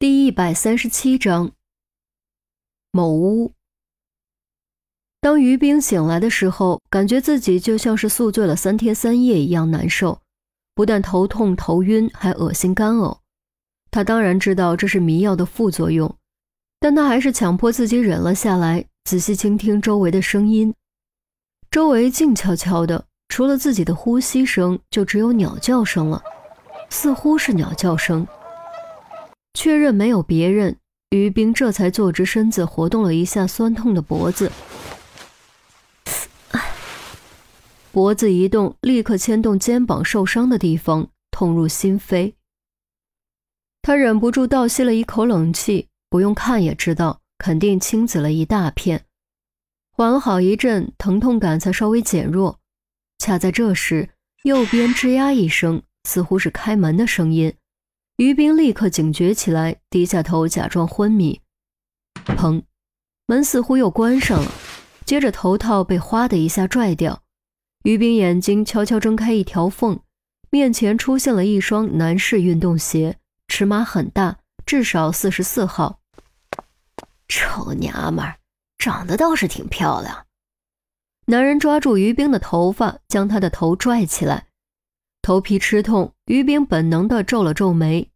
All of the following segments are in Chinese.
第一百三十七章，某屋。当于冰醒来的时候，感觉自己就像是宿醉了三天三夜一样难受，不但头痛头晕，还恶心干呕。他当然知道这是迷药的副作用，但他还是强迫自己忍了下来，仔细倾听周围的声音。周围静悄悄的，除了自己的呼吸声，就只有鸟叫声了，似乎是鸟叫声。确认没有别人，于冰这才坐直身子，活动了一下酸痛的脖子。脖子一动，立刻牵动肩膀受伤的地方，痛入心扉。他忍不住倒吸了一口冷气，不用看也知道，肯定青紫了一大片。缓了好一阵，疼痛感才稍微减弱。恰在这时，右边吱呀一声，似乎是开门的声音。于冰立刻警觉起来，低下头假装昏迷。砰，门似乎又关上了，接着头套被哗的一下拽掉。于冰眼睛悄悄睁开一条缝，面前出现了一双男士运动鞋，尺码很大，至少四十四号。臭娘们儿，长得倒是挺漂亮。男人抓住于冰的头发，将她的头拽起来。头皮吃痛，于冰本能的皱了皱眉。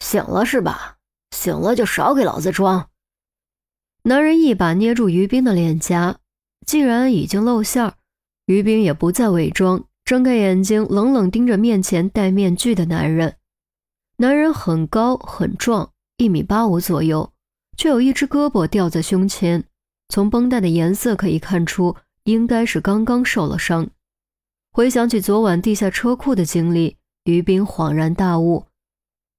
醒了是吧？醒了就少给老子装。男人一把捏住于冰的脸颊，既然已经露馅儿，于冰也不再伪装，睁开眼睛，冷冷盯着面前戴面具的男人。男人很高很壮，一米八五左右，却有一只胳膊吊在胸前，从绷带的颜色可以看出，应该是刚刚受了伤。回想起昨晚地下车库的经历，于冰恍然大悟，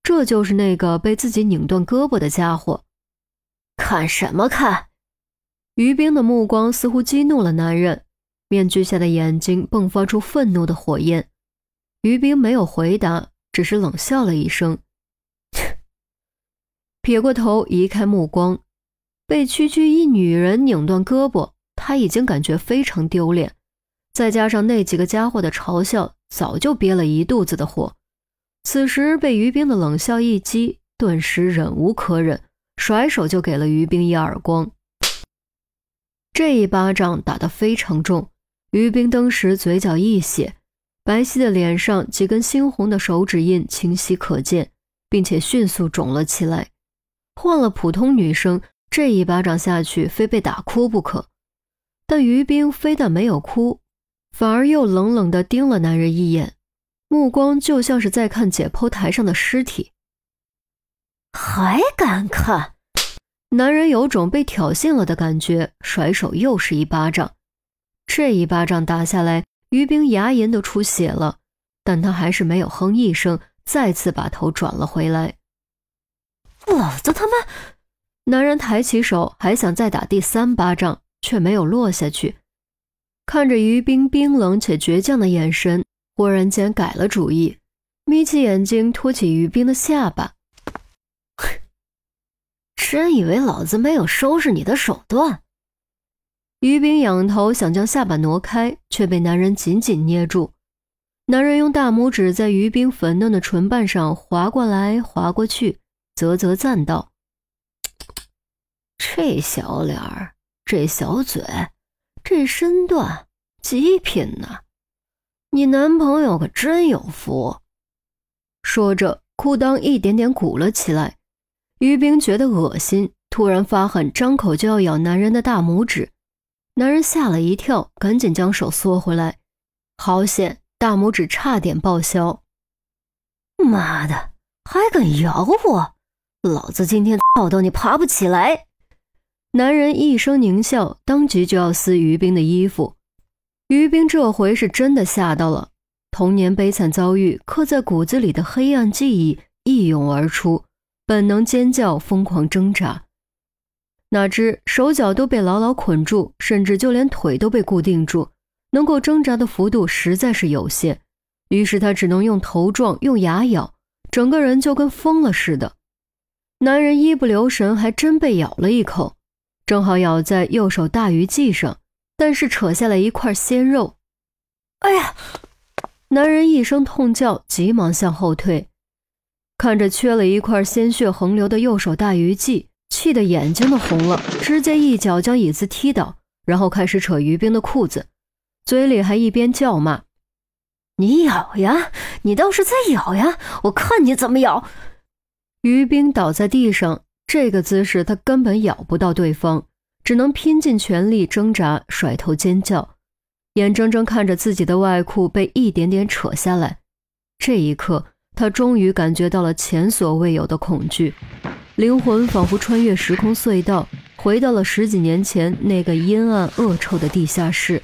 这就是那个被自己拧断胳膊的家伙。看什么看？于冰的目光似乎激怒了男人，面具下的眼睛迸发出愤怒的火焰。于冰没有回答，只是冷笑了一声，撇过头移开目光。被区区一女人拧断胳膊，他已经感觉非常丢脸。再加上那几个家伙的嘲笑，早就憋了一肚子的火。此时被于冰的冷笑一击，顿时忍无可忍，甩手就给了于冰一耳光。这一巴掌打得非常重，于冰当时嘴角溢血，白皙的脸上几根猩红的手指印清晰可见，并且迅速肿了起来。换了普通女生，这一巴掌下去非被打哭不可。但于冰非但没有哭。反而又冷冷地盯了男人一眼，目光就像是在看解剖台上的尸体。还敢看？男人有种被挑衅了的感觉，甩手又是一巴掌。这一巴掌打下来，于冰牙龈都出血了，但他还是没有哼一声，再次把头转了回来。老子他妈！男人抬起手，还想再打第三巴掌，却没有落下去。看着于冰冰冷且倔强的眼神，忽然间改了主意，眯起眼睛托起于冰的下巴。真以为老子没有收拾你的手段？于冰仰头想将下巴挪开，却被男人紧紧捏住。男人用大拇指在于冰粉嫩的唇瓣上划过来划过去，啧啧赞道：“这小脸儿，这小嘴。”这身段极品呢，你男朋友可真有福。说着，裤裆一点点鼓了起来。于冰觉得恶心，突然发狠，张口就要咬男人的大拇指。男人吓了一跳，赶紧将手缩回来。好险，大拇指差点报销。妈的，还敢咬我！老子今天 操到你爬不起来！男人一声狞笑，当即就要撕于冰的衣服。于冰这回是真的吓到了，童年悲惨遭遇刻在骨子里的黑暗记忆一涌而出，本能尖叫，疯狂挣扎。哪知手脚都被牢牢捆住，甚至就连腿都被固定住，能够挣扎的幅度实在是有限。于是他只能用头撞，用牙咬，整个人就跟疯了似的。男人一不留神，还真被咬了一口。正好咬在右手大鱼际上，但是扯下来一块鲜肉。哎呀！男人一声痛叫，急忙向后退。看着缺了一块鲜血横流的右手大鱼际，气得眼睛都红了，直接一脚将椅子踢倒，然后开始扯于冰的裤子，嘴里还一边叫骂：“你咬呀，你倒是在咬呀，我看你怎么咬！”于冰倒在地上，这个姿势他根本咬不到对方，只能拼尽全力挣扎，甩头尖叫，眼睁睁看着自己的外裤被一点点扯下来。这一刻，他终于感觉到了前所未有的恐惧，灵魂仿佛穿越时空隧道，回到了十几年前那个阴暗恶臭的地下室。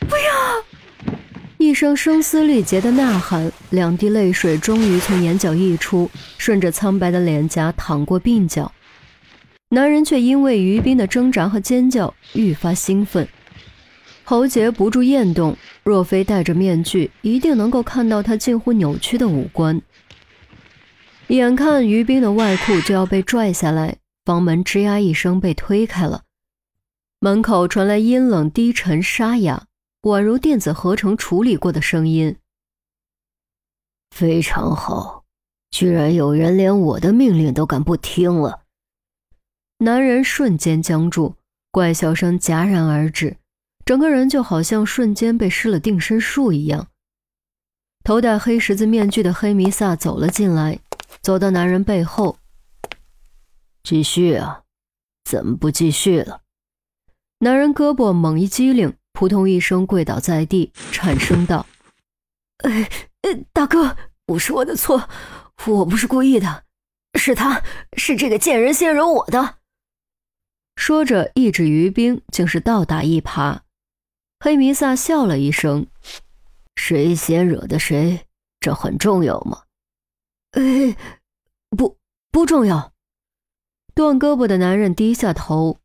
不要！一声声嘶力竭的呐喊，两滴泪水终于从眼角溢出，顺着苍白的脸颊淌过鬓角。男人却因为于冰的挣扎和尖叫愈发兴奋，喉结不住咽动。若非戴着面具，一定能够看到他近乎扭曲的五官。眼看于冰的外裤就要被拽下来，房门吱呀一声被推开了，门口传来阴冷低沉沙哑。宛如电子合成处理过的声音。非常好，居然有人连我的命令都敢不听了。男人瞬间僵住，怪笑声戛然而止，整个人就好像瞬间被施了定身术一样。头戴黑十字面具的黑弥撒走了进来，走到男人背后。继续啊，怎么不继续了？男人胳膊猛一激灵。扑通一声，跪倒在地，颤声道：“哎，大哥，不是我的错，我不是故意的，是他，是这个贱人先惹我的。”说着，一指于冰，竟是倒打一耙。黑弥撒笑了一声：“谁先惹的谁，这很重要吗？”“哎，不，不重要。”断胳膊的男人低下头：“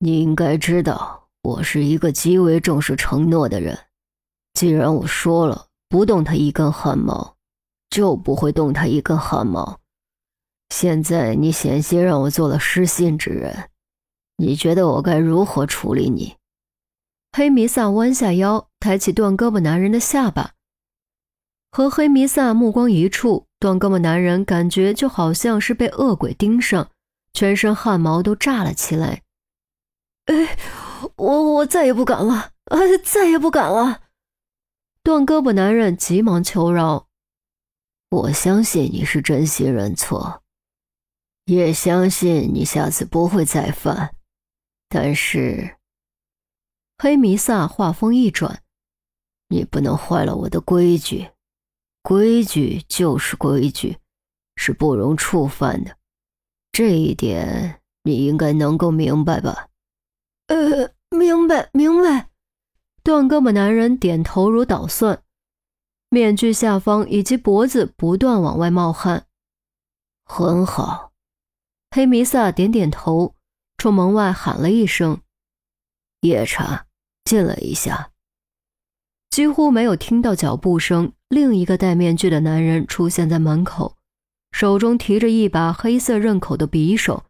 你应该知道。”我是一个极为重视承诺的人，既然我说了不动他一根汗毛，就不会动他一根汗毛。现在你险些让我做了失信之人，你觉得我该如何处理你？黑弥撒弯下腰，抬起断胳膊男人的下巴，和黑弥撒目光一触，断胳膊男人感觉就好像是被恶鬼盯上，全身汗毛都炸了起来。哎。我我再也不敢了，啊，再也不敢了！断胳膊男人急忙求饶：“我相信你是真心认错，也相信你下次不会再犯。但是，黑弥撒话锋一转，你不能坏了我的规矩，规矩就是规矩，是不容触犯的。这一点你应该能够明白吧？”呃。明白，明白。断胳膊男人点头如捣蒜，面具下方以及脖子不断往外冒汗。很好。黑弥撒点点头，冲门外喊了一声：“夜叉，进来一下。”几乎没有听到脚步声，另一个戴面具的男人出现在门口，手中提着一把黑色刃口的匕首，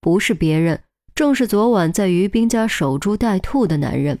不是别人。正是昨晚在于冰家守株待兔的男人。